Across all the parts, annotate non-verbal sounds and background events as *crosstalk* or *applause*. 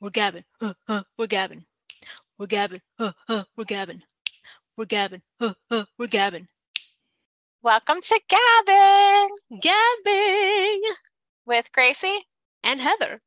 we're gabbing, uh, uh, we're gabbing, we're gabbing, uh, uh, we're gabbing, we're gabbing, uh, uh, we're gabbing, Welcome to Gabbing gabbing, with Greicy. and Heather.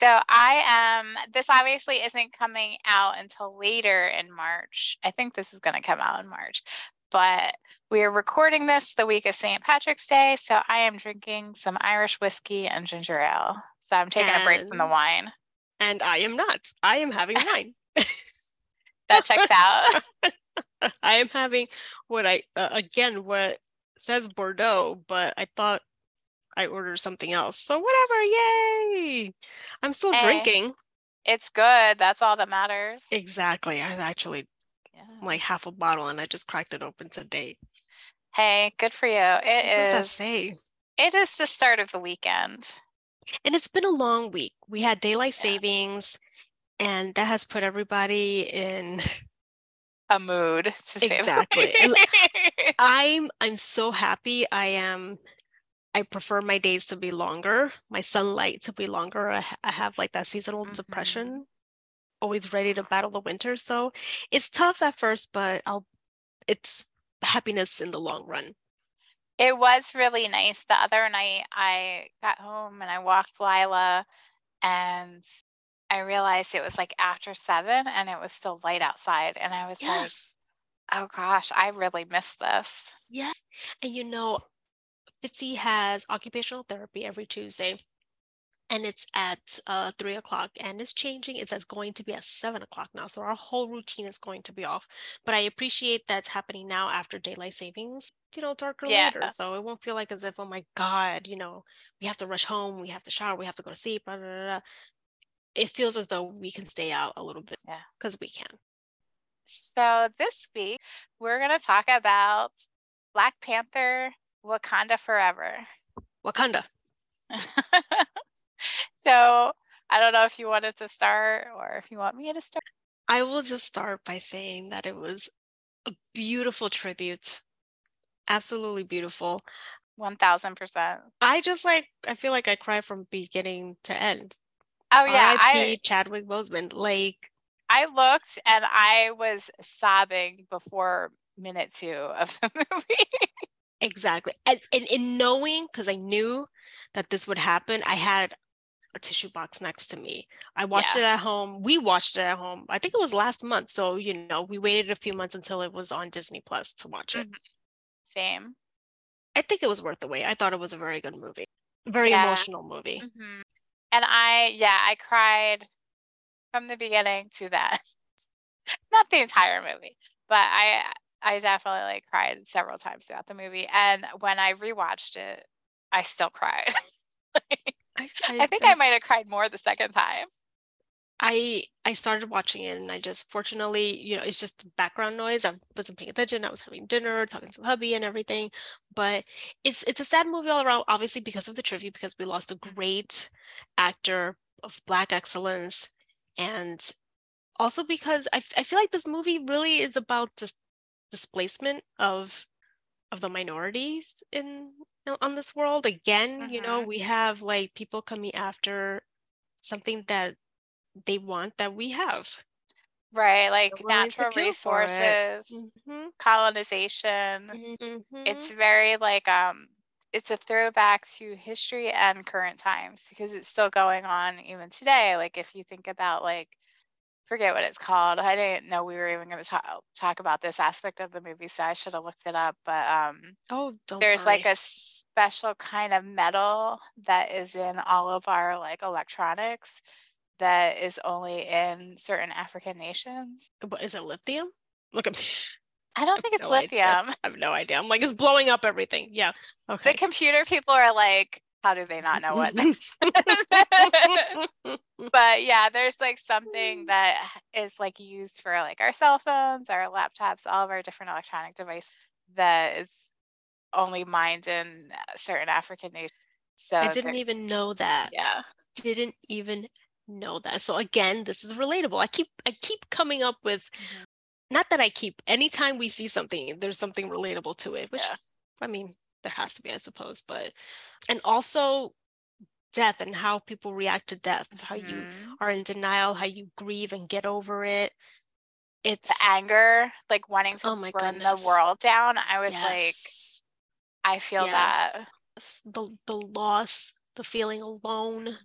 So I am, this obviously isn't coming out until later in March. I think this is going to come out in March, but we are recording this the week of St. Patrick's Day. So I am drinking some Irish whiskey and ginger ale. So I'm taking a break from the wine. And I am not. I am having wine. *laughs* That checks out. *laughs* I am having what I uh, again what says Bordeaux, but I thought I ordered something else. So whatever, yay! I'm still Hey. drinking. It's good. That's all that matters. Exactly. I've actually Yeah. like half a bottle and I just cracked it open today. Hey, good for you. What It does that is. say? It is the start of the weekend. And it's been a long week. We had daylight savings, and that has put everybody in A mood to say Exactly. *laughs* I'm I'm so happy. I am I prefer my days to be longer, my sunlight to be longer. I, I have like that seasonal Mhm. depression, always ready to battle the winter. So it's tough at first, but I'll it's happiness in the long run. It was really nice. The other night I got home and I walked Lila and I realized it was like after seven and it was still light outside. And I was Yes. like, oh gosh, I really miss this. Yes. And you know, Fitzy has occupational therapy every Tuesday. And it's at uh, three o'clock and it's changing. It's going to be at seven o'clock now. So our whole routine is going to be off. But I appreciate that's happening now after daylight savings, you know, darker later. So it won't feel like as if, oh my God, you know, we have to rush home, we have to shower, we have to go to sleep. Blah, blah, blah. It feels as though we can stay out a little bit Yeah. because we can. So this week we're going to talk about Black Panther Wakanda Forever. Wakanda. *laughs* so I don't know if you wanted to start or if you want me to start. I will just start by saying that it was a beautiful tribute. Absolutely beautiful. 1000%. I just like, I feel like I cry from beginning to end. Oh yeah, I. Chadwick Boseman. Like, I looked and I was sobbing before minute 2 of the *laughs* movie. exactly. And, and in knowing, because I knew that this would happen, I had a tissue box next to me. I watched Yeah. it at home. We watched it at home. I think it was last month. So, you know, we waited a few months until it was on Disney Plus to watch it. Same. I think it was worth the wait. I thought it was a very good movie. Very Yeah. emotional movie. Mhm. And I yeah, I cried from the beginning to the end. *laughs* Not the entire movie, but I I definitely like cried several times throughout the movie. And when I rewatched it, I still cried. *laughs* I, I think I might have cried more the second time. I I started watching it and I just fortunately, you know, it's just background noise. I wasn't paying attention. I was having dinner, talking to the hubby and everything. But it's it's a sad movie all around, obviously because of the tribute, because we lost a great actor of Black excellence. And also because I, I feel like this movie really is about dis- displacement of of the minorities in on this world. Again, you know, Mhm. we have like people coming after something that they want that we have. Right, like They're willing to natural kill for it. resources, Mhm, colonization. mhm, It's very like um it's a throwback to history and current times because it's still going on even today. Like if you think about like forget what it's called. I didn't know we were even going to talk talk about this aspect of the movie, so I should have looked it up. But um Oh, don't there's like a special kind of metal that is in all of our like electronics that is only in certain African nations. What is it lithium? Look at me. I don't think it's no idea. lithium. I have no idea. I'm like, it's blowing up everything. Yeah. Okay. The computer people are like, how do they not know what? *laughs* *laughs* but yeah, there's like something *laughs* that is like used for like our cell phones, our laptops, all of our different electronic devices that is only mined in certain African nations. So I didn't even know that. yeah. Didn't even know that. So again, this is relatable. I keep I keep coming up with Mhm. not that I keep anytime we see something, there's something relatable to it, which Yeah. I mean, there has to be, I suppose, but and also death and how people react to death, mm-hmm. how you are in denial, how you grieve and get over it. It's the anger, like wanting to oh my burn goodness. the world down. I was yes. like, I feel that the the loss, the feeling alone,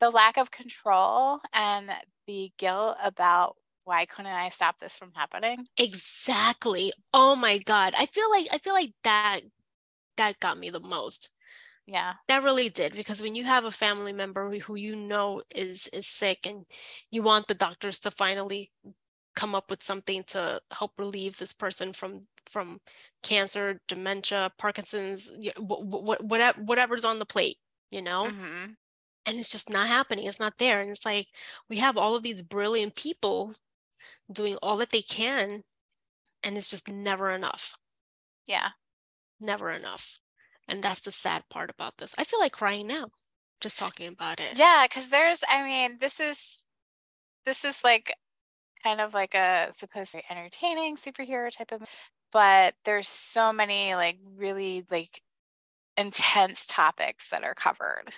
the lack of control, and the guilt about why couldn't I stop this from happening? Exactly. Oh my god. I feel like I feel like that that got me the most. Yeah. That really did because when you have a family member who you know is is sick and you want the doctors to finally come up with something to help relieve this person from from cancer, dementia, Parkinson's, what, what, whatever's on the plate, you know? Mm-hmm. And it's just not happening. It's not there. And it's like we have all of these brilliant people doing all that they can, and it's just never enough. Yeah. Never enough. And that's the sad part about this. I feel like crying now just talking about it. Yeah, because there's, I mean, this is, this is like kind of like a supposed entertaining superhero type of, but there's so many like really like intense topics that are covered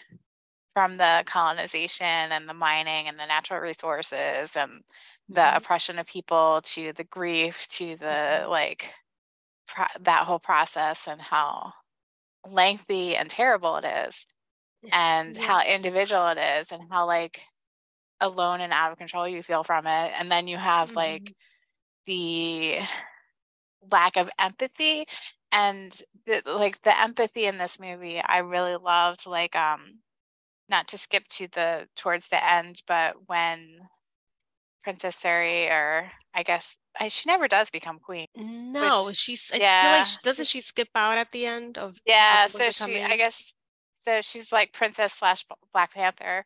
from the colonization and the mining and the natural resources and the mm-hmm. oppression of people to the grief to the mm-hmm. like pro- that whole process and how lengthy and terrible it is and yes. how individual it is and how like alone and out of control you feel from it and then you have mm-hmm. like the lack of empathy and the, like the empathy in this movie i really loved like um not to skip to the towards the end but when Princess Shuri, or I guess I, she never does become queen. No, which, she's. I yeah, feel like she, doesn't she skip out at the end of? Yeah, so becoming... she. I guess so. She's like princess slash Black Panther.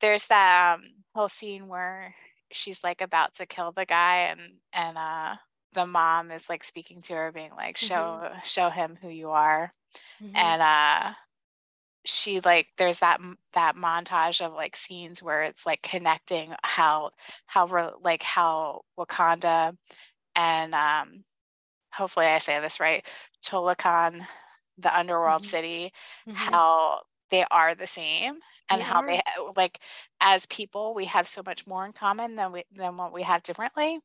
There's that um, whole scene where she's like about to kill the guy, and and uh, the mom is like speaking to her, being like, "Show mm-hmm. show him who you are," mm-hmm. and uh, she like there's that that montage of like scenes where it's like connecting how how like how Wakanda and um hopefully I say this right Talokan the underworld mm-hmm. city mm-hmm. how they are the same and how they like as people we have so much more in common than we than what we have differently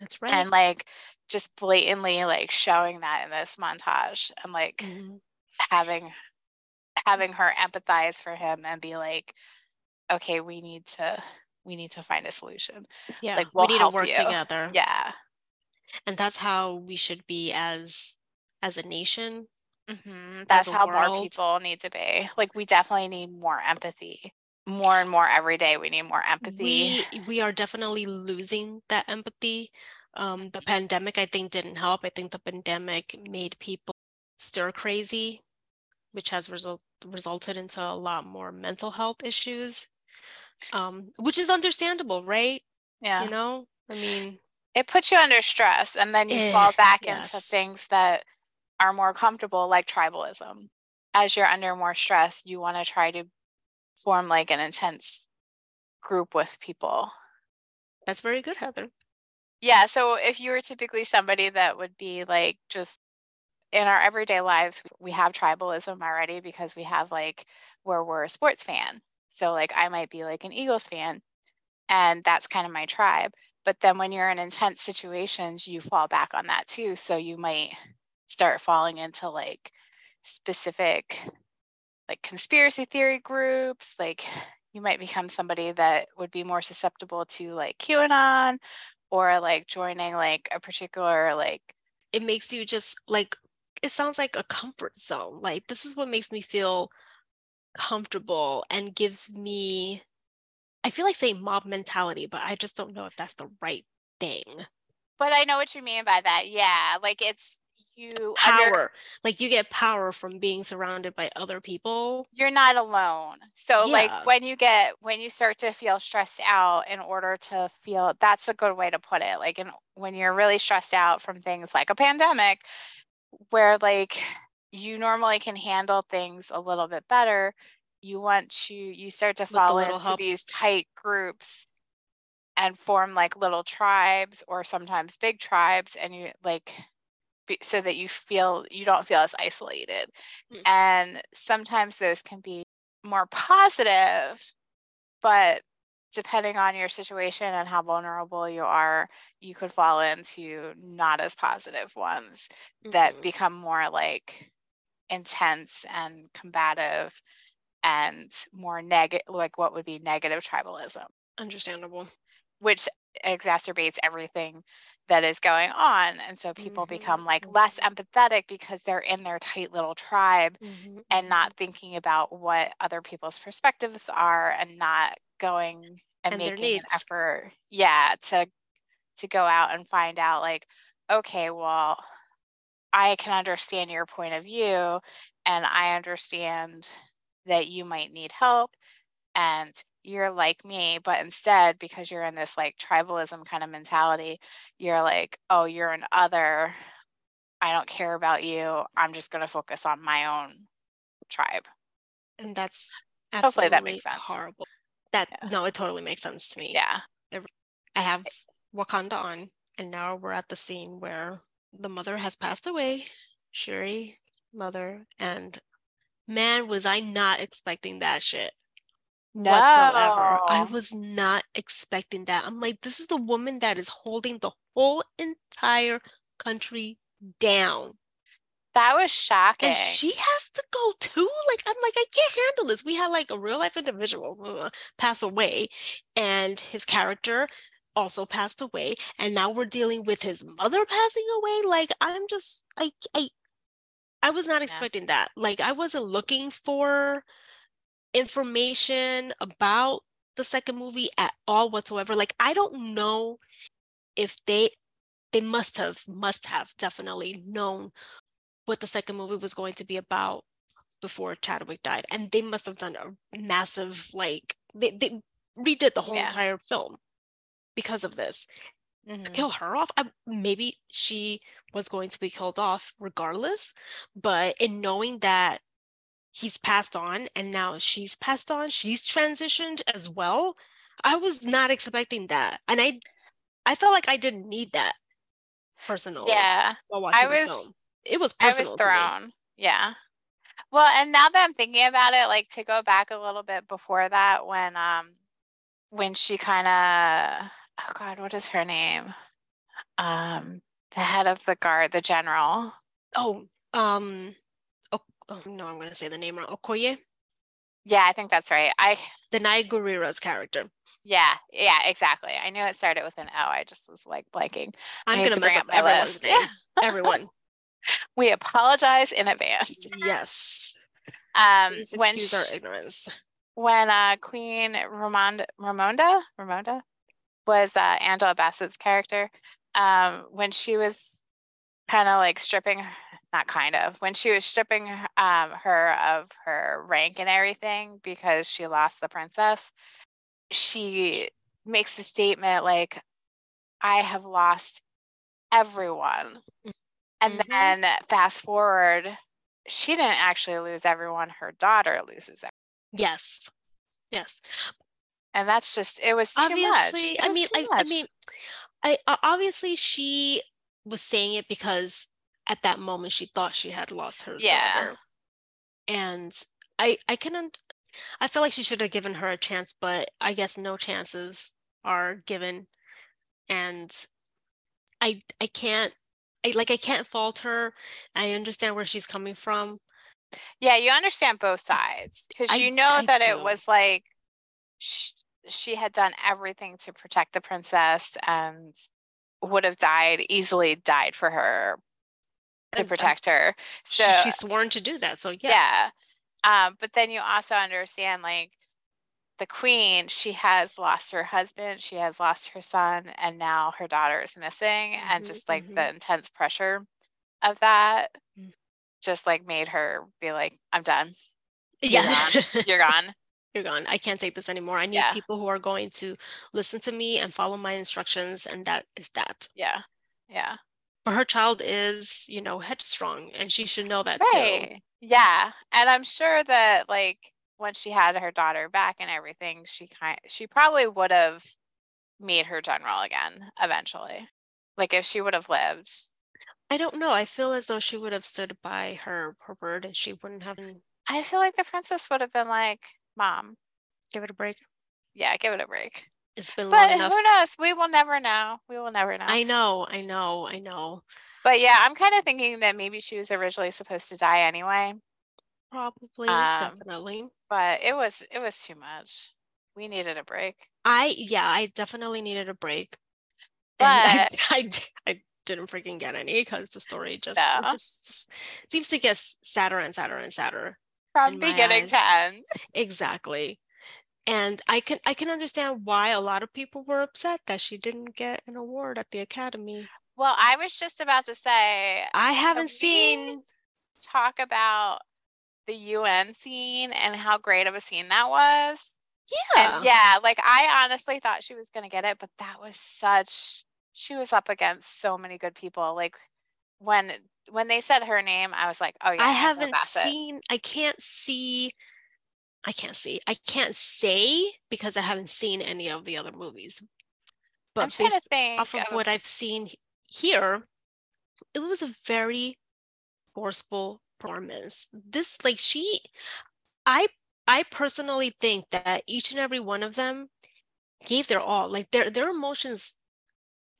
that's right and like just blatantly like showing that in this montage and like mm-hmm. having having her empathize for him and be like, okay, we need to we need to find a solution. Yeah, like we'll we need to work you. together. Yeah, and that's how we should be as as a nation. Mm-hmm. That's how world. more people need to be. Like we definitely need more empathy. More and more every day, we need more empathy. We we are definitely losing that empathy. Um, the pandemic, I think, didn't help. I think the pandemic made people stir crazy which has result, resulted into a lot more mental health issues, um, which is understandable, right? Yeah. You know, I mean, it puts you under stress and then you eh, fall back yes. into things that are more comfortable, like tribalism. As you're under more stress, you want to try to form like an intense group with people. That's very good, Heather. Yeah. So if you were typically somebody that would be like just in our everyday lives, we have tribalism already because we have like where we're a sports fan. So, like, I might be like an Eagles fan, and that's kind of my tribe. But then when you're in intense situations, you fall back on that too. So, you might start falling into like specific, like conspiracy theory groups. Like, *sighs* you might become somebody that would be more susceptible to like QAnon or like joining like a particular like it makes you just like it sounds like a comfort zone. Like this is what makes me feel comfortable and gives me I feel like saying mob mentality, but I just don't know if that's the right thing. But I know what you mean by that. Yeah, like it's you power. Under, like you get power from being surrounded by other people. You're not alone. So yeah. like when you get when you start to feel stressed out in order to feel that's a good way to put it. Like in, when you're really stressed out from things like a pandemic, where like you normally can handle things a little bit better you want to you start to fall into help. these tight groups and form like little tribes or sometimes big tribes and you like so that you feel you don't feel as isolated mm-hmm. and sometimes those can be more positive, but depending on your situation and how vulnerable you are, you could fall into not as positive ones mm-hmm. that become more like intense and combative and more negative, like what would be negative tribalism. Understandable. Which exacerbates everything that is going on. And so people mm-hmm. become like mm-hmm. less empathetic because they're in their tight little tribe mm-hmm. and not mm-hmm. thinking about what other people's perspectives are and not going and, and making an effort. Yeah, to to go out and find out like, okay, well, I can understand your point of view and I understand that you might need help and you're like me but instead because you're in this like tribalism kind of mentality you're like oh you're an other. I don't care about you. I'm just going to focus on my own tribe. And that's hopefully that makes sense. horrible. That yeah. no it totally makes sense to me. Yeah. I have wakanda on and now we're at the scene where the mother has passed away shuri mother and man was i not expecting that shit no. whatsoever. I was not expecting that. I'm like, this is the woman that is holding the whole entire country down. That was shocking. And she has to go too. Like, I'm like, I can't handle this. We had like a real life individual uh, pass away, and his character also passed away. And now we're dealing with his mother passing away. Like, I'm just, I, I, I was not expecting yeah. that. Like, I wasn't looking for information about the second movie at all whatsoever. Like I don't know if they they must have must have definitely known what the second movie was going to be about before Chadwick died. And they must have done a massive like they, they redid the whole yeah. entire film because of this. Mm-hmm. To kill her off, I, maybe she was going to be killed off regardless. But in knowing that he's passed on and now she's passed on she's transitioned as well i was not expecting that and i i felt like i didn't need that personally yeah while watching I was, the film. It was personal I was thrown yeah. Well and now that i'm thinking about it like to go back a little bit before that when um when she kind of oh god what is her name? Um the head of the guard the general. Oh um oh no, I'm going to say the name wrong. Okoye. Yeah, I think that's right. I Danai Gurira's character. Yeah, yeah, exactly. I knew it started with an O. I just was like blanking. I'm going to mess up everyone's list. *laughs* name. Everyone. *laughs* we apologize in advance. Yes. Um, Please when excuse she, our ignorance. When uh, Queen Ramonda, Ramonda, Ramonda was uh, Angela Bassett's character, um, when she was kind of like stripping not kind of when she was stripping um, her of her rank and everything because she lost the princess she makes a statement like i have lost everyone and mm-hmm. then fast forward she didn't actually lose everyone her daughter loses everyone. yes yes and that's just it was obviously i mean I, I mean i obviously she was saying it because at that moment she thought she had lost her yeah. daughter. And I I can I feel like she should have given her a chance, but I guess no chances are given. And I I can't I like I can't fault her. I understand where she's coming from. Yeah, you understand both sides because you know I that it was like she, she had done everything to protect the princess and would have died easily died for her to protect her. So she's sworn to do that. So yeah. Yeah. Um, but then you also understand like the queen, she has lost her husband, she has lost her son, and now her daughter is missing. Mm-hmm, and just like mm-hmm. the intense pressure of that mm. just like made her be like, I'm done. You're yeah. Gone. *laughs* You're gone. You're gone. I can't take this anymore. I need yeah. people who are going to listen to me and follow my instructions. And that is that. Yeah. Yeah but her child is you know headstrong and she should know that right. too yeah and i'm sure that like once she had her daughter back and everything she kind she probably would have made her general again eventually like if she would have lived i don't know i feel as though she would have stood by her her word and she wouldn't have I feel like the princess would have been like, Mom, Give it a break. yeah, give it a break. It's been long But enough. who knows? We will never know. We will never know. I know, I know, I know. But yeah, I'm kind of thinking that maybe she was originally supposed to die anyway. Probably, Um, definitely. But it was it was too much. We needed a break. I yeah, I definitely needed a break. And I, But *laughs* I, d- I didn't freaking get any because the story just, No. just, just seems to get sadder and sadder and sadder. from beginning to end. Exactly. And I can I can understand why a lot of people were upset that she didn't get an award at the Academy. Well, I was just about to say I haven't seen talk about the UN scene and how great of a scene that was. yeah. And yeah, like I honestly thought she was going to get it, but that was such she was up against so many good people. Like when when they said her name, I was like, "Oh yeah, I haven't seen I can't see I can't see. I can't say because I haven't seen any of the other movies. But I'm trying to based off of of- what I've seen here, it was a very forceful performance. This like she I I personally think that each and every one of them gave their all. Like their their emotions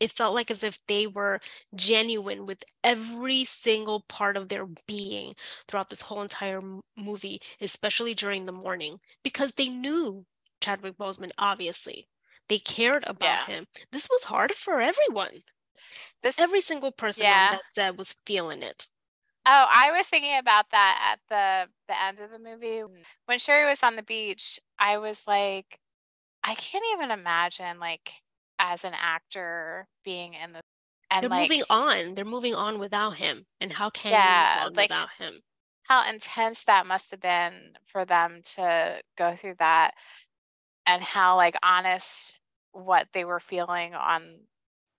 it felt like as if they were genuine with every single part of their being throughout this whole entire movie, especially during the morning, because they knew Chadwick Boseman, obviously. They cared about Yeah. him. This was hard for everyone. this Every single person Yeah. on that set was feeling it. Oh, I was thinking about that at the the end of the movie. When Shuri was on the beach, I was like, I can't even imagine like as an actor being in the and They're like moving on. They're moving on without him. And how can you Yeah, move on like- without him? how intense that must have been for them to go through that and how like honest what they were feeling on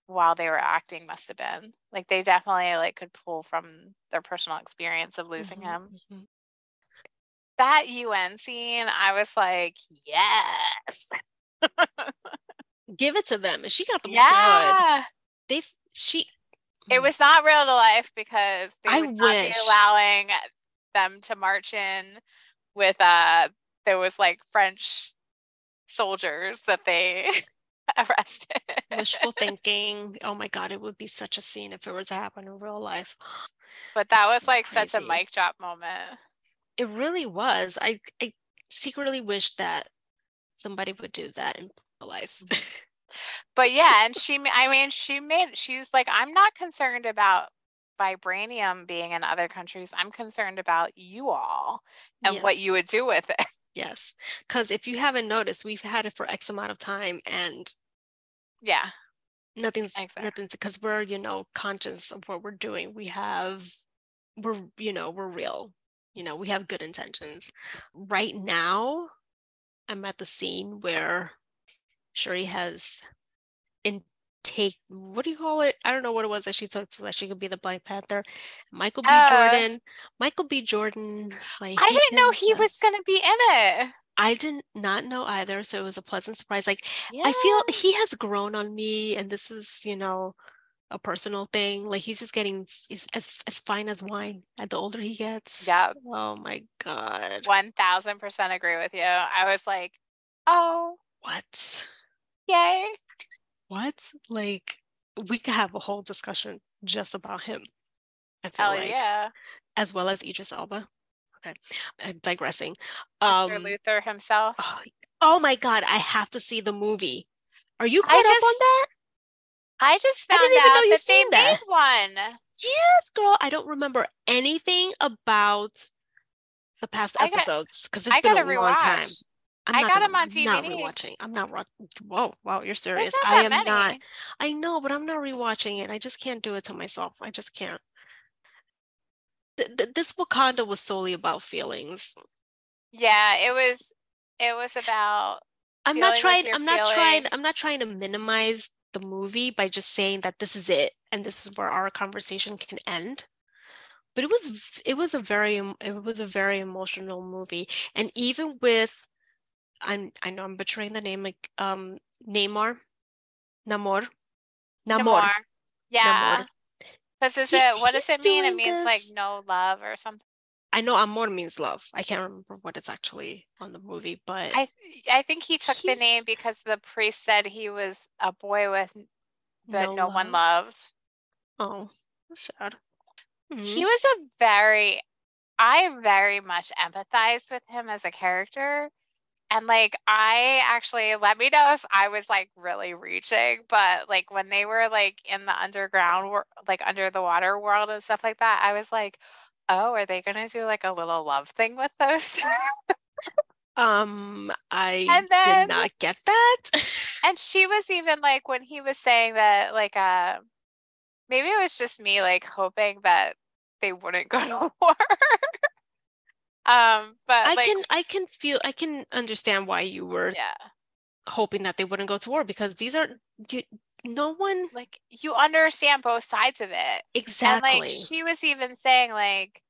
while they were acting must have been. Like they definitely like could pull from their personal experience of losing Mhm, him. mhm. that UN scene, I was like, yes. *laughs* Give it to them. And she got them good. Yeah. They've she It was not real to life because they I would not be allowing them to march in with uh there was like French soldiers that they *laughs* arrested. wishful *laughs* thinking. Oh my god, it would be such a scene if it were to happen in real life. *gasps* But that was like such a mic drop moment. It really was. I I secretly wish that somebody would do that in *laughs* But yeah, and she, I mean, she made, she's like, I'm not concerned about vibranium being in other countries. I'm concerned about you all and what you would do with it. *laughs* Yes, because if you haven't noticed, we've had it for X amount of time, and Yeah. nothing's Exactly. nothing's because we're you know conscious of what we're doing. We have we're you know we're real. You know we have good intentions. Right now, I'm at the scene where Shuri has intake. What do you call it? I don't know what it was that she took so that she could be the Black Panther. Michael B. Uh, Jordan. Michael B. Jordan. Like I didn't know he was going to be in it. I did not know either, so it was a pleasant surprise. Like Yeah. I feel he has grown on me, and this is, you know, a personal thing. Like he's just getting he's as as fine as wine. And the older he gets. Yeah. Oh my God. 1000% agree with you. I was like, oh, What? Yay. What? Like we could have a whole discussion just about him. I feel Hell like, yeah. as well as Idris Elba. Okay, uh, digressing. Mr. Um, Luther himself. oh, oh my God, I have to see the movie. Are you I caught up on that? I just found even out you that they that. made one. Yes, girl. I don't remember anything about the past episodes because it's I been a long time. I'm I got gonna, 'em on TV. I'm not rewatching. I'm not. Whoa, wow, you're serious. I am many. not. I know, but I'm not rewatching it. I just can't do it to myself. I just can't. Th- th- this Wakanda was solely about feelings. Yeah, it was. It was about. I'm not trying. I'm not trying. I'm not trying to minimize the movie by just saying that this is it and this is where our conversation can end. But it was. It was a very. It was a very emotional movie, and even with, I'm. I know I'm butchering the name. Like um, Neymar, Namor, Namor. Namor. Yeah. Because is He- it what does it mean? It means like no love or something. I know amor means love. I can't remember what it's actually on the movie, but I I think he took the name because the priest said he was a boy with that no, one love. loved. Oh, sad. He Mhm. was a very I very much empathize with him as a character. And like I actually let me know if I was like really reaching, but like when they were like in the underground like under the water world and stuff like that, I was like, "Oh, are they going to do like a little love thing with those?" Um, I then- did not get that. *laughs* And she was even like when he was saying that like uh maybe it was just me like hoping that they wouldn't go to *laughs* war. Um but I like can I can feel I can understand why you were yeah, hoping that they wouldn't go to war because these are you, no one like you understand both sides of it. exactly. And like she was even saying like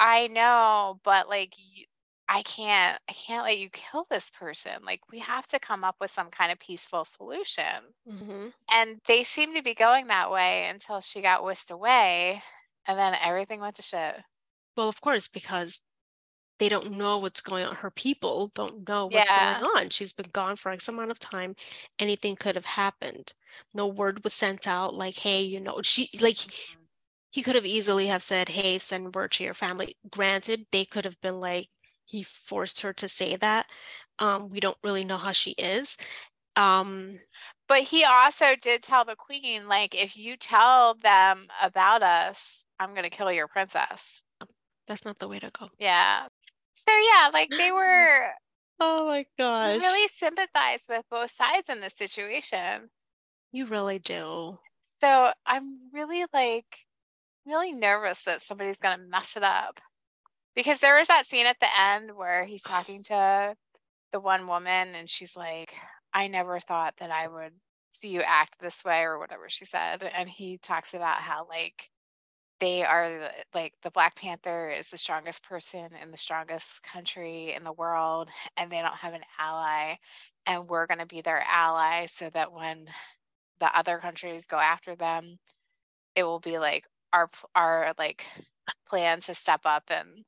I know, but like you, I can't I can't let you kill this person. Like we have to come up with some kind of peaceful solution. Mhm. And they seemed to be going that way until she got whisked away and then everything went to shit. Well, of course, because they don't know what's going on. Her people don't know what's Yeah. going on. She's been gone for X amount of time. Anything could have happened. No word was sent out like, hey, you know, she like he could have easily have said, hey, send word to your family. Granted, they could have been like, he forced her to say that. Um, we don't really know how she is. Um, But he also did tell the queen, like, if you tell them about us, I'm gonna kill your princess. that's not the way to go. Yeah. So yeah, like they mm. were Oh my gosh. really sympathize with both sides in this situation. You really do. So I'm really like really nervous that somebody's gonna mess it up. Because there was that scene at the end where he's talking to the one woman and she's like, I never thought that I would see you act this way or whatever she said. And he talks about how like they are like the Black Panther is the strongest person in the strongest country in the world and they don't have an ally and we're going to be their ally so that when the other countries go after them it will be like our our like plan to step up and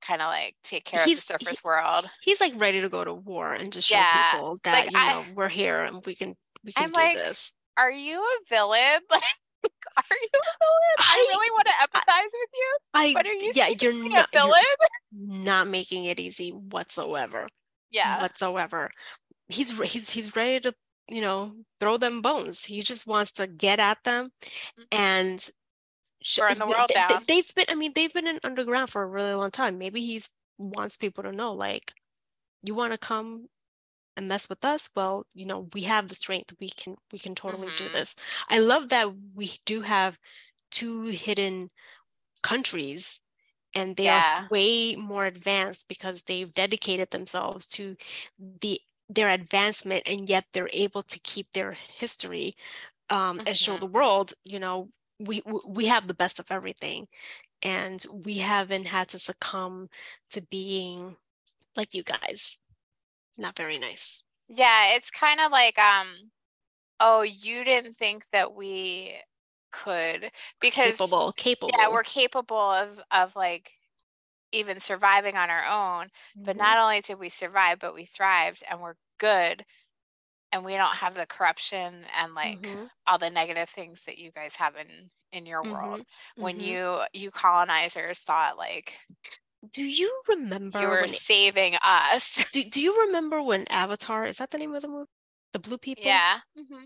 kind of like take care He's- of the he- surface world He's like ready to go to war and just show Yeah, people that like, you I- know we're here and we can we can I'm do like, this. are you a villain *laughs* *laughs* are you a villain i, I- really want to empathize with you I but are you yeah, you're not a you're not making it easy whatsoever. yeah Whatsoever. He's he's he's ready to, you know, throw them bones. He just wants to get at them Mhm. and Burn the world th- th- down. They've been I mean, they've been in underground for a really long time. Maybe he's wants people to know like you want to come and mess with us well you know we have the strength we can we can totally do Mhm. this i love that we do have two hidden countries and they Yeah. are way more advanced because they've dedicated themselves to the their advancement and yet they're able to keep their history um, and show Mhm. the world you know we we have the best of everything and we haven't had to succumb to being like you guys not very nice Yeah, it's kind of like um oh, you didn't think that we could because capable capable yeah, we're capable of of like even surviving on our own, but Mhm. not only did we survive, but we thrived and we're good and we don't have the corruption and like Mhm. all the negative things that you guys have in in your Mhm. world. When Mhm. you you colonizers thought like do you remember you were saving us. *laughs* do, do you remember when avatar is that the name of the movie the blue people yeah. hmm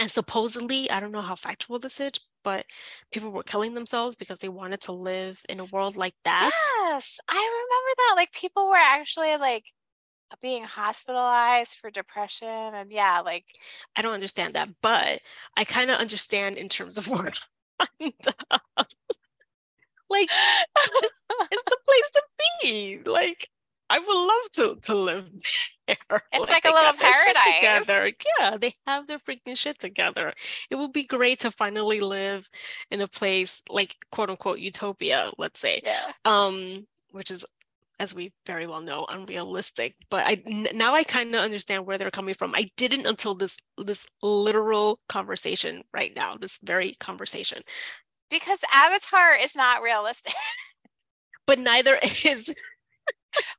and supposedly i don't know how factual this is but people were killing themselves because they wanted to live in a world like that Yes, I remember that. Like people were actually like being hospitalized for depression and yeah, like i don't understand that but i kind of understand in terms of *laughs* Wakanda. Like *laughs* it's, the place to be. Like i would love to to live there. *laughs* It's like they a little paradise. together. Yeah they have their freaking shit together. It would be great to finally live in a place like quote unquote utopia let's say. Yeah. um which is as we very well know unrealistic. But i n- now i kind of understand where they're coming from. I didn't until this this literal conversation right now this very conversation Because Avatar is not realistic. but neither *laughs* is.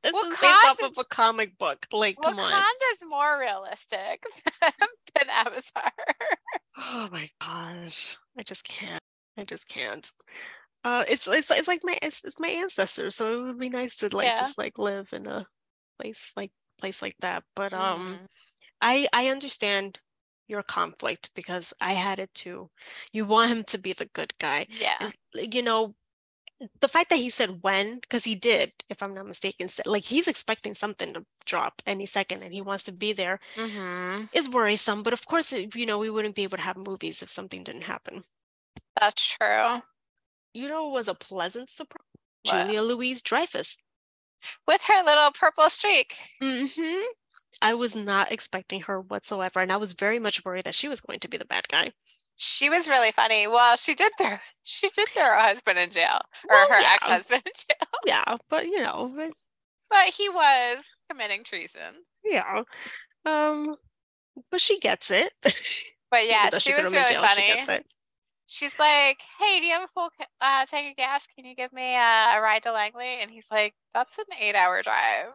this Wakanda, is based off of a comic book. Like, come on. Wakanda's more realistic *laughs* than Avatar. Oh my gosh, I just can't. I just can't. Uh, it's it's it's like my it's, it's my ancestors, so it would be nice to like Yeah. just like live in a place like place like that. But um, Mhm. I I understand your conflict because I had it too. You want him to be the good guy, Yeah. and you know, the fact that he said when, because he did, if I'm not mistaken, said, like he's expecting something to drop any second, and he wants to be there, Mm-hmm. is worrisome. But of course, you know, we wouldn't be able to have movies if something didn't happen. That's true. You know, it was a pleasant surprise. What? Julia Louise Dreyfus. With her little purple streak. hmm I was not expecting her whatsoever, and I was very much worried that she was going to be the bad guy. She was really funny. Well, she did throw *laughs* she did throw her husband in jail. Or Well, her yeah. ex-husband in *laughs* jail. Yeah, but you know, but- But he was committing treason. yeah. Um, but she gets it. *laughs* But yeah, she was really jail, funny. it. She's like, "Hey, do you have a full uh, tank of gas? Can you give me uh, a ride to Langley?" And he's like, "That's an eight-hour drive."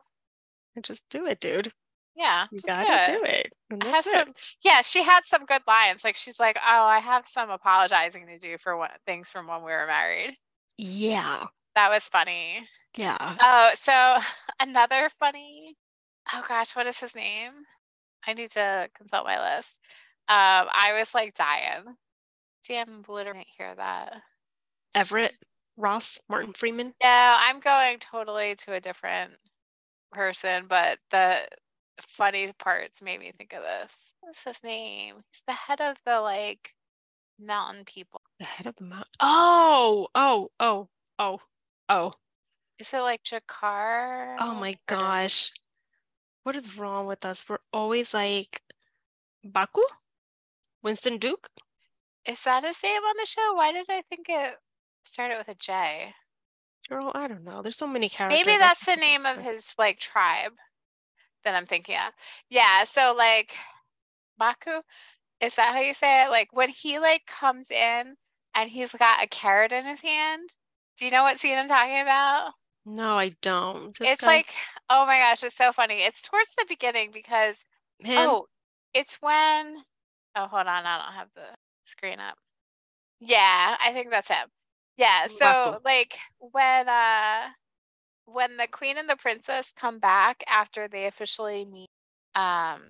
Just do it, dude. Yeah, You just gotta do do it. it. And I have that's it. some. Yeah, she had some good lines. Like she's like, "Oh, I have some apologizing to do for what things from when we were married." Yeah. That was funny. Yeah. Oh, so *laughs* another funny. Oh gosh, what is his name? I need to consult my list. Um, I was like dying. Damn, literally didn't hear that. Everett Ross, Martin Freeman. No, I'm going totally to a different person, but the funny parts made me think of this. What's his name? He's the head of the like mountain people. The head of the mountain. Oh, oh, oh, oh, oh. Is it like Jakar? Oh my or- gosh. What is wrong with us? We're always like Baku? Winston Duke? Is that his name on the show? Why did I think it started with a J? Girl, I don't know. There's so many characters. Maybe that's the name of his like tribe that I'm thinking of. Yeah, so like Baku, is that how you say it? Like when he like comes in and he's got a carrot in his hand. Do you know what scene I'm talking about? No, I don't. This it's guy- like, oh my gosh, it's so funny. It's towards the beginning because him. oh, it's when oh hold on, I don't have the screen up. Yeah, I think that's him. Yeah, so Baku. like when uh when the queen and the princess come back after they officially meet um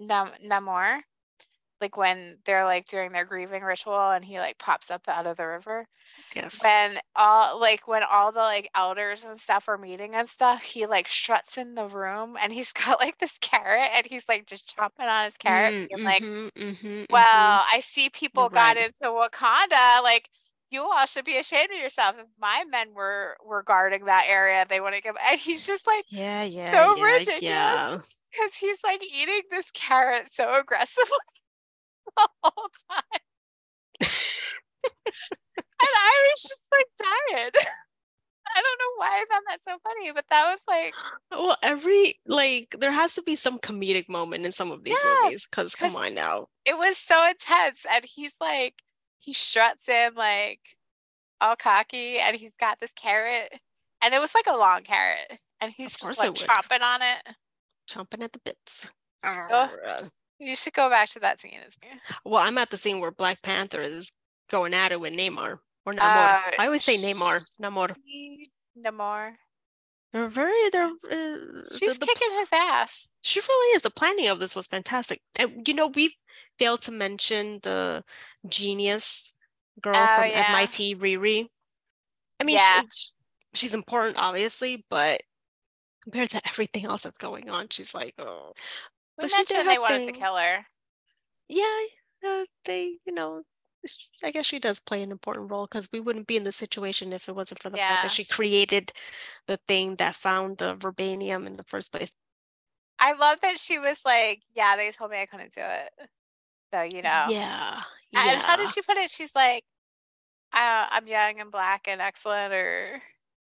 Nam- Namor, like when they're like doing their grieving ritual and he like pops up out of the river yes. when all like when all the like elders and stuff are meeting and stuff he like struts in the room and he's *laughs* got like this carrot and he's like just chomping on his carrot Mm, being like mhm, mhm, mhm. well i see people You're got right. into wakanda like you all should be ashamed of yourself if my men were were guarding that area they wouldn't give and he's just like Yeah, yeah, so yeah, ridiculous. yeah. because he's like eating this carrot so aggressively *laughs* the whole time *laughs* and I was just like dying. I don't know why I found that so funny, but that was like, Well, every like there has to be some comedic moment in some of these Yeah, movies, because come on now. it was so intense. And he's like, he struts in like all cocky and he's got this carrot. And it was like a long carrot. And he's Of just like chomping on it. Chomping at the bits. You should go back to that scene. It's me. Well, I'm at the scene where Black Panther is going at it with Neymar or Namor. Uh, I always say Neymar, Namor. Namor. They're very they're uh, She's the, the kicking his ass. She really is. The planning of this was fantastic. And you know, we failed to mention the genius girl Oh, from yeah. MIT, Riri. I mean, Yeah. she's, she's important, obviously, but compared to everything else that's going on, she's like, oh, We But she did they her wanted to thing. kill her. yeah, uh, they, you know, I guess she does play an important role because we wouldn't be in this situation if it wasn't for the fact that she created the thing that found the vibranium in the first place. I love that she was like, yeah, they told me I couldn't do it. So, you know. Yeah, And how did she put it? She's like, uh, I'm young and black and excellent or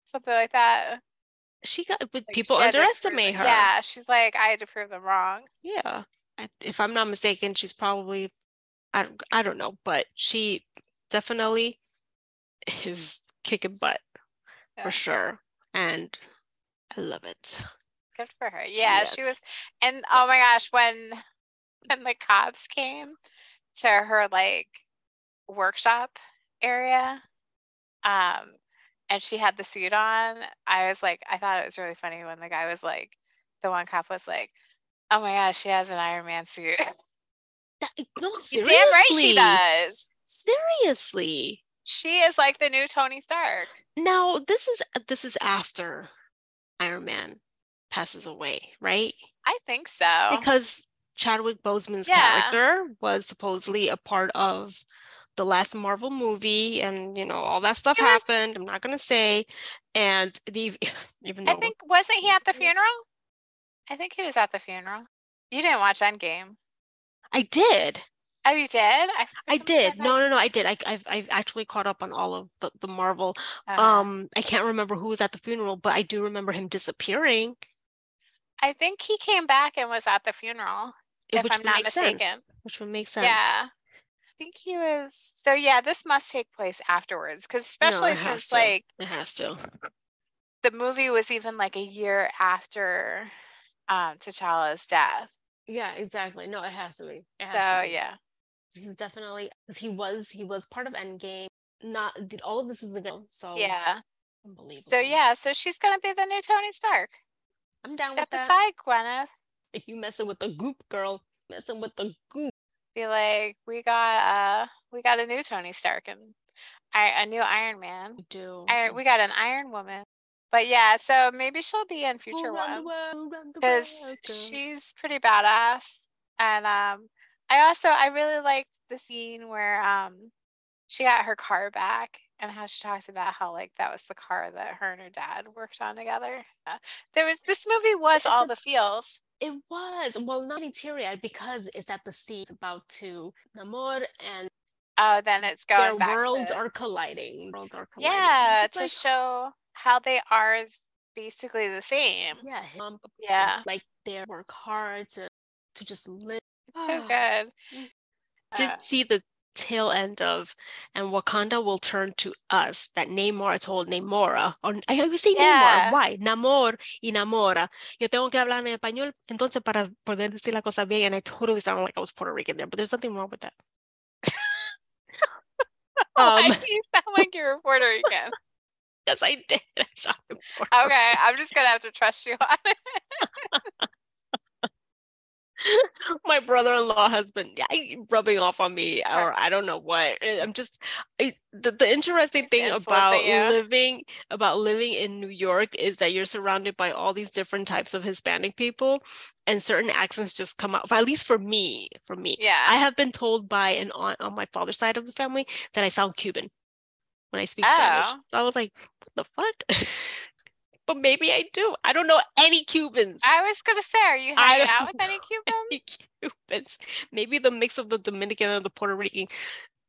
something like that. She got, Like, people underestimate her. Yeah, she's like, I had to prove them wrong. Yeah, I, if I'm not mistaken, she's probably I don't, I don't know, but she definitely *laughs* is kicking butt Yeah. for sure. and I love it. Good for her. Yeah, yes. she was and oh my gosh, when when the cops came to her like workshop area, um, and she had the suit on, I was like, I thought it was really funny when the guy was like, the one cop was like, Oh my gosh, she has an Iron Man suit. *laughs* Eh, no, seriously. Damn right she does. Seriously. She is like the new Tony Stark. Now, this is this is after Iron Man passes away, right? I think so. Because Chadwick Boseman's yeah. character was supposedly a part of the last Marvel movie, and you know all that stuff happened. I'm not gonna say, and the *laughs* even though I think wasn't he at the funeral? I think he was at the funeral. You didn't watch Endgame. I did. Oh, you did? I, I did. No, no, no. I did. I, I've, I've actually caught up on all of the, the Marvel. Uh-huh. Um, I can't remember who was at the funeral, but I do remember him disappearing. I think he came back and was at the funeral, if Which I'm not mistaken. Sense. Which would make sense. Yeah. I think he was. So yeah, this must take place afterwards, because especially no, since like it has to. The movie was even like a year after um T'Challa's death. Yeah, exactly. No, it has to be. It has so to be. yeah, this is definitely because he was he was part of Endgame. Not did all of this is ago. So yeah, unbelievable. So yeah, so she's gonna be the new Tony Stark. I'm down Step with that. aside, Gwyneth. If you messing with the goop, girl, messing with the goop. Be like, we got uh, we got a new Tony Stark and a new Iron Man. We do Iron, we got an Iron Woman. But yeah, so maybe she'll be in future ones because she's pretty badass. And um, I also I really liked the scene where um she got her car back and how she talks about how like that was the car that her and her dad worked on together. Uh, there was this movie was it's all a, the feels. It was well not interior because it's at the scene about to Namor and oh then it's going their worlds to, are colliding. Worlds are colliding. Yeah, to like, show how they are is basically the same. Yeah. Um, yeah. Like they work hard to to just live. So good. Did uh, see the tail end of and Wakanda will turn to us that Namor told Namora or I always say yeah. Namor why Namor y Namora yo tengo que hablar en español entonces para poder decir la cosa bien and I totally sound like I was Puerto Rican there but there's nothing wrong with that *laughs* um, you sound like you're a Puerto Rican Yes, I did. I saw him. Okay, I'm just gonna have to trust you on it. *laughs* my brother-in-law has been yeah, rubbing off on me or i don't know what eh, i'm just I, the, the interesting thing about living about living in new york is that you're surrounded by all these different types of hispanic people and certain accents just come out at least for me for me yeah i have been told by an aunt on my father's side of the family that i sound cuban when i speak oh. spanish so i was like what the fuck? *laughs* but maybe I do. I don't know any Cubans. I was gonna say, are you hanging out with any *laughs* Cubans? Any Cubans. Maybe the mix of the Dominican and the Puerto Rican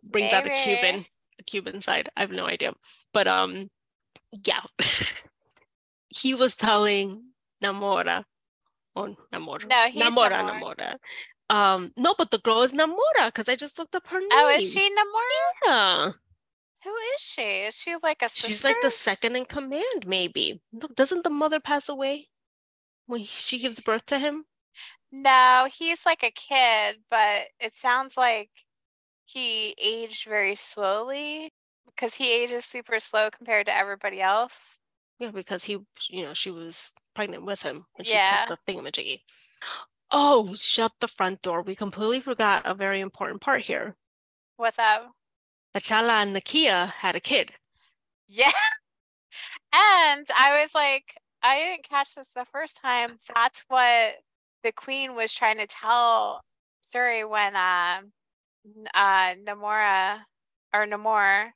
brings maybe. out a Cuban, a Cuban side. I have no idea. But um, yeah. *laughs* he was telling Namora, or Namora. No, he's Namora, Namora. Namora. Um, no, but the girl is Namora because I just looked up her name. Oh, is she Namora? Yeah. Who is she? Is she like a sister? She's like the second in command, maybe. Doesn't the mother pass away when she gives birth to him? No, he's like a kid, but it sounds like he aged very slowly because he ages super slow compared to everybody else. Yeah, because he, you know, she was pregnant with him when she yeah. took the thingamajiggy. Oh, shut the front door. We completely forgot a very important part here. What's up? T'Challa and Nakia had a kid. Yeah. *laughs* And I was like, I didn't catch this the first time. That's what the queen was trying to tell Shuri when uh, uh, Namora or Namor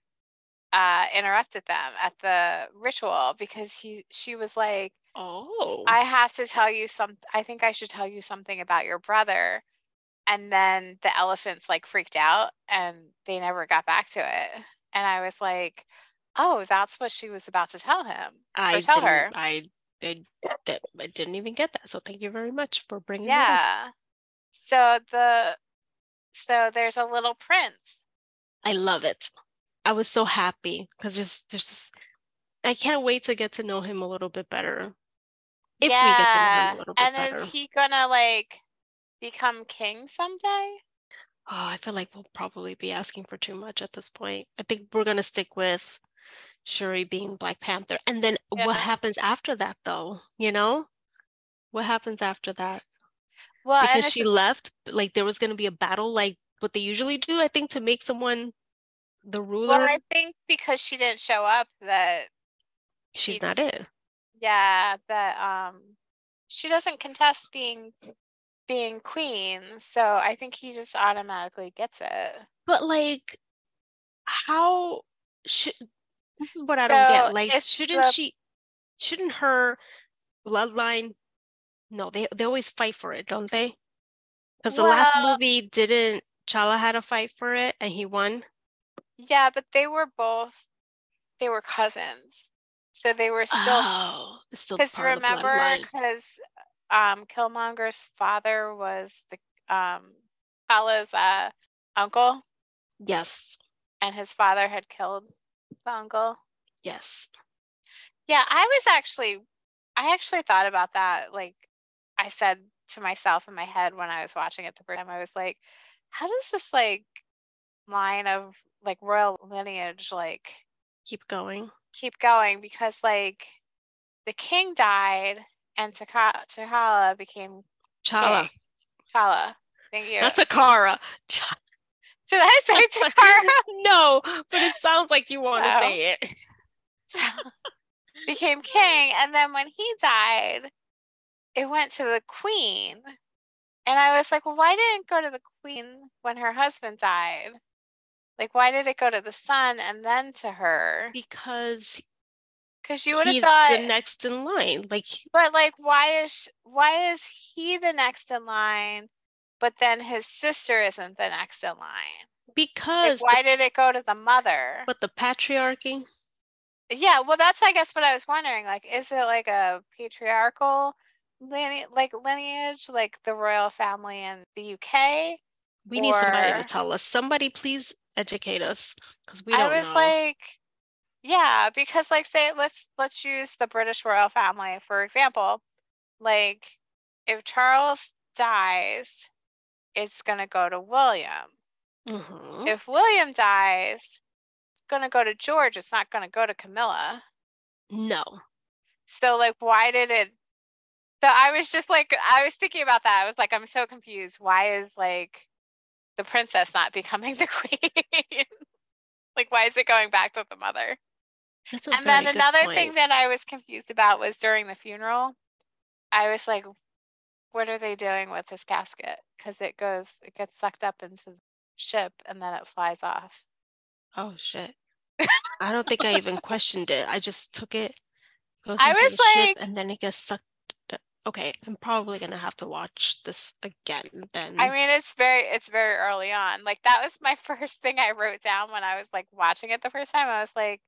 uh, interrupted them at the ritual because he she was like, "Oh, I have to tell you some. I think I should tell you something about your brother." And then the elephants like freaked out and they never got back to it and i was like oh that's what she was about to tell him i tell her I, I, I didn't even get that so thank you very much for bringing yeah so the so there's a little prince i love it i was so happy because just there's I can't wait to get to know him a little bit better. If yeah. we get to know him a little bit and better. And is he gonna like become king someday? Oh, I feel like we'll probably be asking for too much at this point. I think we're gonna stick with Shuri being Black Panther. And then yeah. what happens after that though? You know? What happens after that? Well, because she left, like there was gonna be a battle like what they usually do, I think, to make someone the ruler. Well, I think because she didn't show up that she's not it. Yeah, that um she doesn't contest being being queen, so I think he just automatically gets it. But like how should this is what I don't get. Like shouldn't the, she shouldn't her bloodline no, they they always fight for it, don't they? Because the well, last movie didn't Chala had a fight for it and he won. Yeah, but they were both they were cousins. So they were still oh, still because remember because um Killmonger's father was the um Chala's uh uncle. Yes. And his father had killed the uncle. Yes. Yeah, I was actually I actually thought about that. Like I said to myself in my head when I was watching it the first time, I was like, how does this like line of like royal lineage like keep going? Keep going because like the king died and Taka- T'Challa became Chala. King. Chala. Thank you. That's Takara. Ch- Did I say *laughs* Takara? no, but it sounds like you want to say it. *laughs* became king, and then when he died, it went to the queen. And I was like, well, why didn't it go to the queen when her husband died? Like, why did it go to the son and then to her? Because because you would have thought the next in line. Like, but like, why is why is he the next in line, but then his sister isn't the next in line? Because like, why the, did it go to the mother? But the patriarchy. Yeah, well, that's I guess what I was wondering. Like, is it like a patriarchal lineage, like lineage, like the royal family in the UK? We or... need somebody to tell us. Somebody, please educate us, because we don't I was know. like, yeah, because like say let's let's use the British royal family for example. Like if Charles dies, it's gonna go to William. Mm-hmm. If William dies, it's gonna go to George. It's not gonna go to Camilla. No. So like why did it so I was just like I was thinking about that. I was like, I'm so confused. Why is like the princess not becoming *laughs* the queen? like why is it going back to the mother? And then another point. thing that I was confused about was during the funeral. I was like, what are they doing with this casket? Because it goes, it gets sucked up into the ship and then it flies off. Oh shit! *laughs* I don't think I even questioned it. I just took it. Goes I was like, and then it gets sucked. Uh, okay, I'm probably gonna have to watch this again. Then I mean, it's very, it's very early on. Like that was my *laughs* first thing I wrote down when I was like watching it the first time. I was like,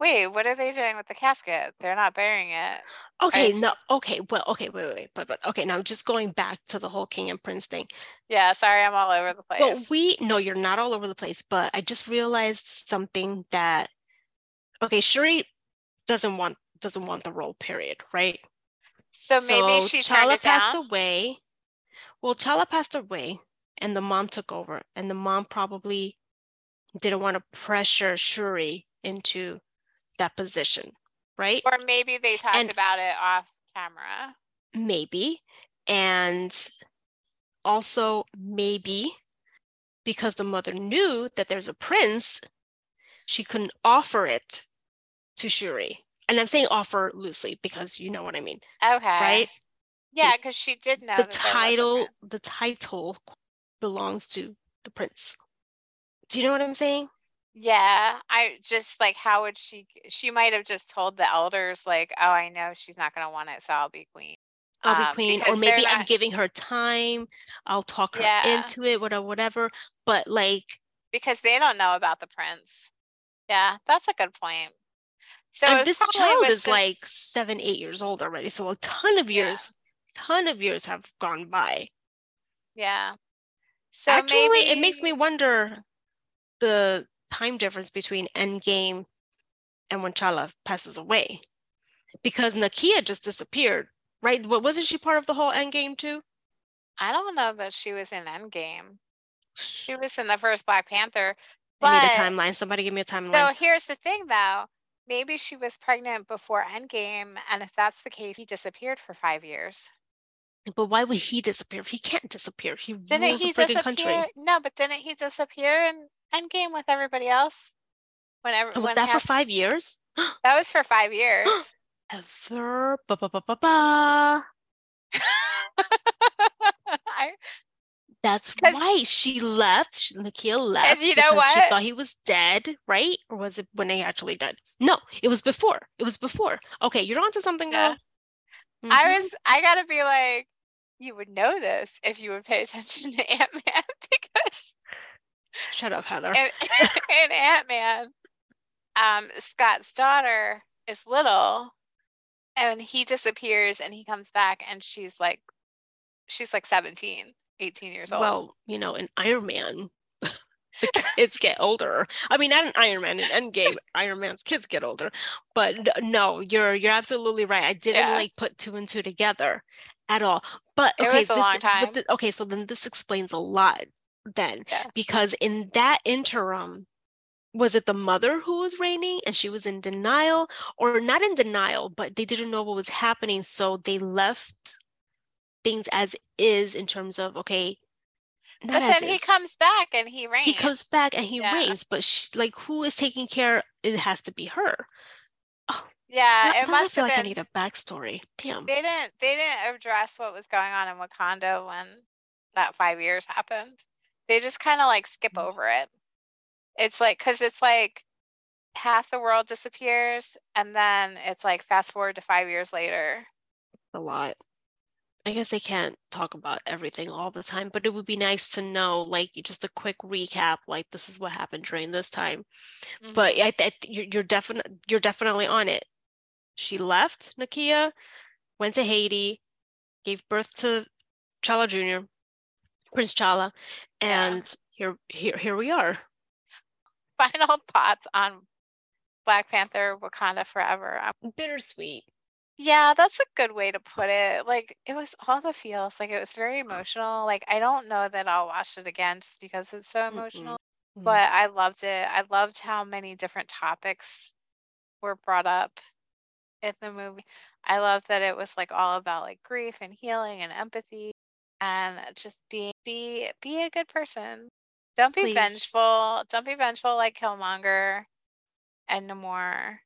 Wait, what are they doing with the casket? They're not burying it. Okay, no, okay, well, okay, wait, wait, wait, but, but okay, now just going back to the whole king and prince thing. Yeah, sorry, I'm all over the place. Well, we no, you're not all over the place, but I just realized something that okay, Shuri doesn't want doesn't want the role, period, right? So, so maybe she Chala passed away. Well, Chala passed away, and the mom took over, and the mom probably didn't want to pressure Shuri into that position, right? Or maybe they talked and about it off camera. Maybe. And also, maybe because the mother knew that there's a prince, she couldn't offer it to Shuri. And I'm saying offer loosely because you know what I mean. Okay. Right? Yeah, because she did know the title. The title belongs to the prince. Do you know what I'm saying? Yeah, I just like how would she she might have just told the elders like, "Oh, I know she's not going to want it, so I'll be queen." I'll be um, queen or maybe not... I'm giving her time. I'll talk her yeah. into it, whatever whatever, but like because they don't know about the prince. Yeah, that's a good point. So this child is just... like 7 8 years old already, so a ton of years yeah. ton of years have gone by. Yeah. So actually maybe... it makes me wonder the time difference between Endgame and when Chala passes away. Because Nakia just disappeared, right? What wasn't she part of the whole Endgame too? I don't know that she was in Endgame. She *sighs* was in the first Black Panther. But, I need a timeline. Somebody give me a timeline. So here's the thing though. Maybe she was pregnant before Endgame, and if that's the case, he disappeared for five years. But why would he disappear? He can't disappear. He didn't rules he a freaking disappear? country. No, but didn't he disappear in Endgame with everybody else? Whenever was when that for five years? *gasps* that was for five years. *gasps* Ever. Ba, ba, ba, ba, ba. *laughs* I, That's right. She left. She, Nakia left. you know because She thought he was dead, right? Or was it when he actually died? No, it was before. It was before. Okay, you're onto something, Yeah. girl. Mhm. I was I gotta be like, you would know this if you would pay attention *laughs* to Ant Man *laughs* because Shut up, Heather. in, in *laughs* Ant Man, um, Scott's daughter is little, and he disappears and he comes back and she's like, she's like 17, 18 years old. Well, you know, in Iron Man, the kids get older. I mean, not an Iron Man, in Endgame, Iron Man's kids get older. But no, you're you're absolutely right. I didn't Yeah. like put two and two together at all. But It okay, was a this, long but time. thi- okay, so then this explains a lot then. Yeah. Because in that interim, was it the mother who was reigning and she was in denial or not in denial, but they didn't know what was happening, so they left things as is in terms of okay, but then he is. comes back and he reigns. He comes back and he Yeah. reigns, but sh like who is taking care? It has to be her. Yeah, Now- it now I must feel have like I need a backstory. Damn. They didn't. They didn't address what was going on in Wakanda when that five years happened. They just kind of like skip Mm. over it. It's like because it's like half the world disappears, and then it's like fast forward to five years later. a lot. I guess they can't talk about everything all the time, but it would be nice to know, like, just a quick recap, like this is what happened during this time. But Mhm. I, I you're, you're definitely you're definitely on it. She left Nakia, went to Haiti, gave birth to Chala Jr., Prince Chala, Yeah. and here here here we are. final thoughts on Black Panther: Wakanda Forever. Um, Bittersweet. Yeah, that's a good way to put it. Like it was all the feels. Like it was very emotional. Like I don't know that I'll watch it again just because it's so emotional. Mm. But I loved it. I loved how many different topics were brought up in the movie. I love that it was like all about like grief and healing and empathy and just be be be a good person. Don't be Please. vengeful. Don't be vengeful like Killmonger and Namor.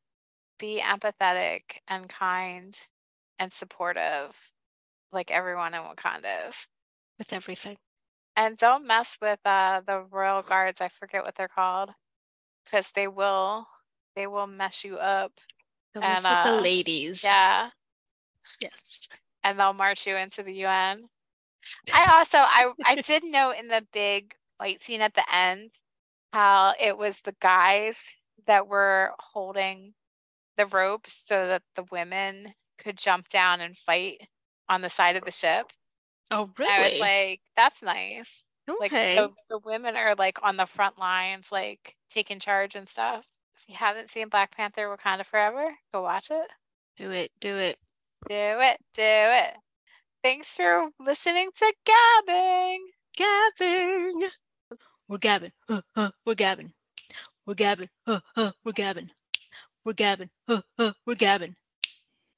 Be empathetic and kind and supportive like everyone in Wakanda is. with everything. And don't mess with uh the royal guards. I forget what they're called. Because they will they will mess you up. Mess And, with the uh, ladies. Yeah. Yes. And they'll march you into the UN. I also I I *laughs* did know in the big fight scene at the end how it was the guys that were holding the ropes so that the women could jump down and fight on the side of the ship. Oh, really? I was like, that's nice. Like okay. the, the women are like on the front lines, like taking charge and stuff. If you haven't seen Black Panther Wakanda Forever, go watch it. do it. Do it. Do it, do it. Thanks for listening to Gabbing. Gabbing. We're gabbing. Uh, uh, we're gabbing. We're gabbing. Uh, uh, we're gabbing. We're gabbing. Uh, uh, we're gabbing.